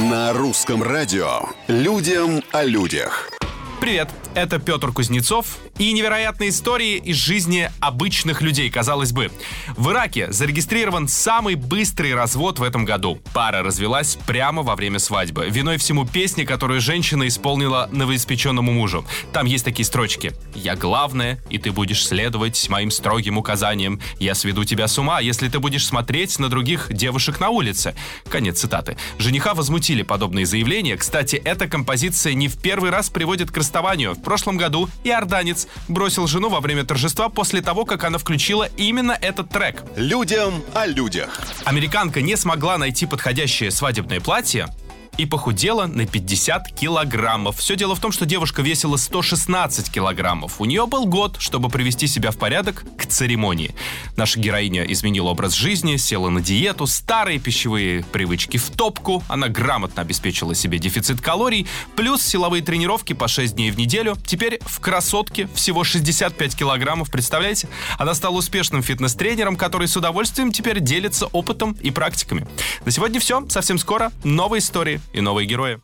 На русском радио «Людям о людях». Привет, это Петр Кузнецов и невероятные истории из жизни обычных людей, казалось бы. В Ираке зарегистрирован самый быстрый развод в этом году. Пара развелась прямо во время свадьбы. Виной всему песни, которую женщина исполнила новоиспеченному мужу. Там есть такие строчки. «Я главная, и ты будешь следовать моим строгим указаниям. Я сведу тебя с ума, если ты будешь смотреть на других девушек на улице». Конец цитаты. Жениха возмутили подобные заявления. Кстати, эта композиция не в первый раз приводит к расставанию. В прошлом году иорданец бросил жену во время торжества после того, как она включила именно этот трек. Людям о людях. Американка не смогла найти подходящее свадебное платье, и похудела на 50 килограммов. Все дело в том, что девушка весила 116 килограммов. У нее был год, чтобы привести себя в порядок к церемонии. Наша героиня изменила образ жизни, села на диету, старые пищевые привычки в топку. Она грамотно обеспечила себе дефицит калорий, плюс силовые тренировки по 6 дней в неделю. Теперь в красотке всего 65 килограммов, представляете? Она стала успешным фитнес-тренером, который с удовольствием теперь делится опытом и практиками. На сегодня все. Совсем скоро новые истории и новые герои.